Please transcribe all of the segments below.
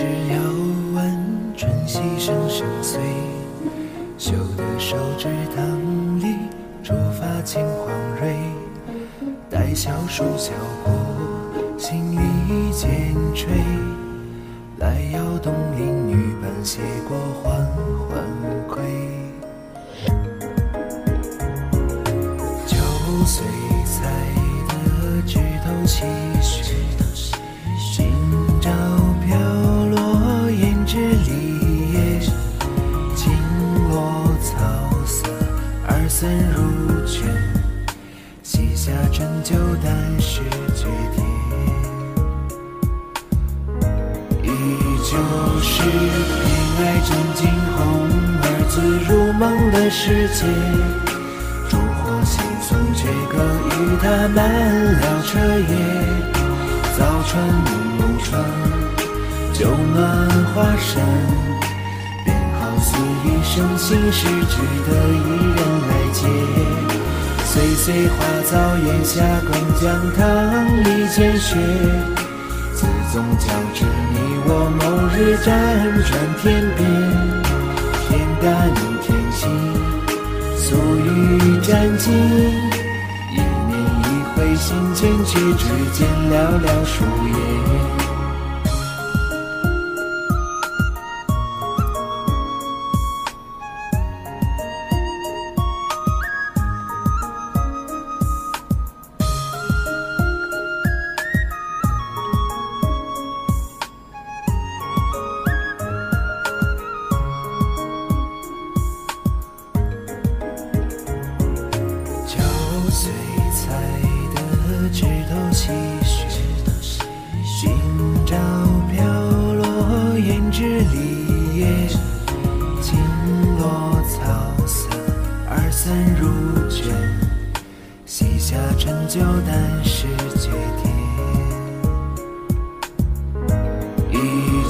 是要问春溪声声碎，修得手指棠里，竹发青黄蕊。待小树笑过，心里渐垂。来邀东邻女伴斜过缓缓归。九岁才得枝头细雪，怎入卷。膝下针灸丹是绝帖。依旧是偏爱枕惊鸿儿自入梦的世界。烛火惺忪，却隔与他满了彻夜。早春暮春，酒暖花深，便好似一生心事，值得一人来解。岁岁花藻檐下，共将棠梨煎雪。自纵交织你我某日辗转天边，天淡天轻，素雨沾襟。一年一回心间，却只见寥寥数叶。今朝飘落胭脂梨叶。轻落草色，二三入卷。膝下针灸丹是绝帖。依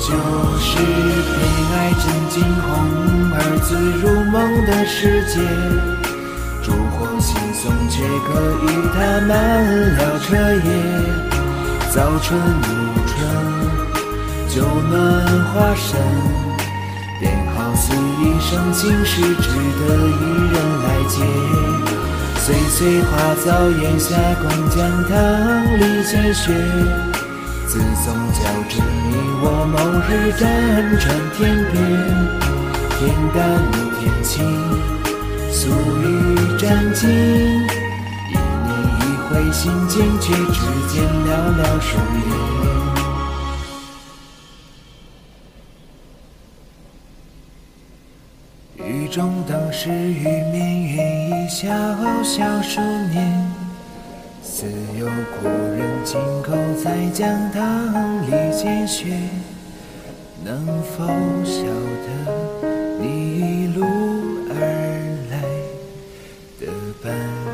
旧是偏爱枕惊鸿二字入梦的世界。烛火惺忪，却可与他满了彻夜。早春暮春，酒暖花深，便好似一生心事，值得一人来解。岁岁花早檐下，共将棠里见雪。自纵交织你我某日辗转天边，天淡天青。素雨沾襟，心间却只见寥寥数月。雨中灯时与绵云一笑笑数年，似有故人轻叩在江塘里见雪，能否晓得你一路而来的伴？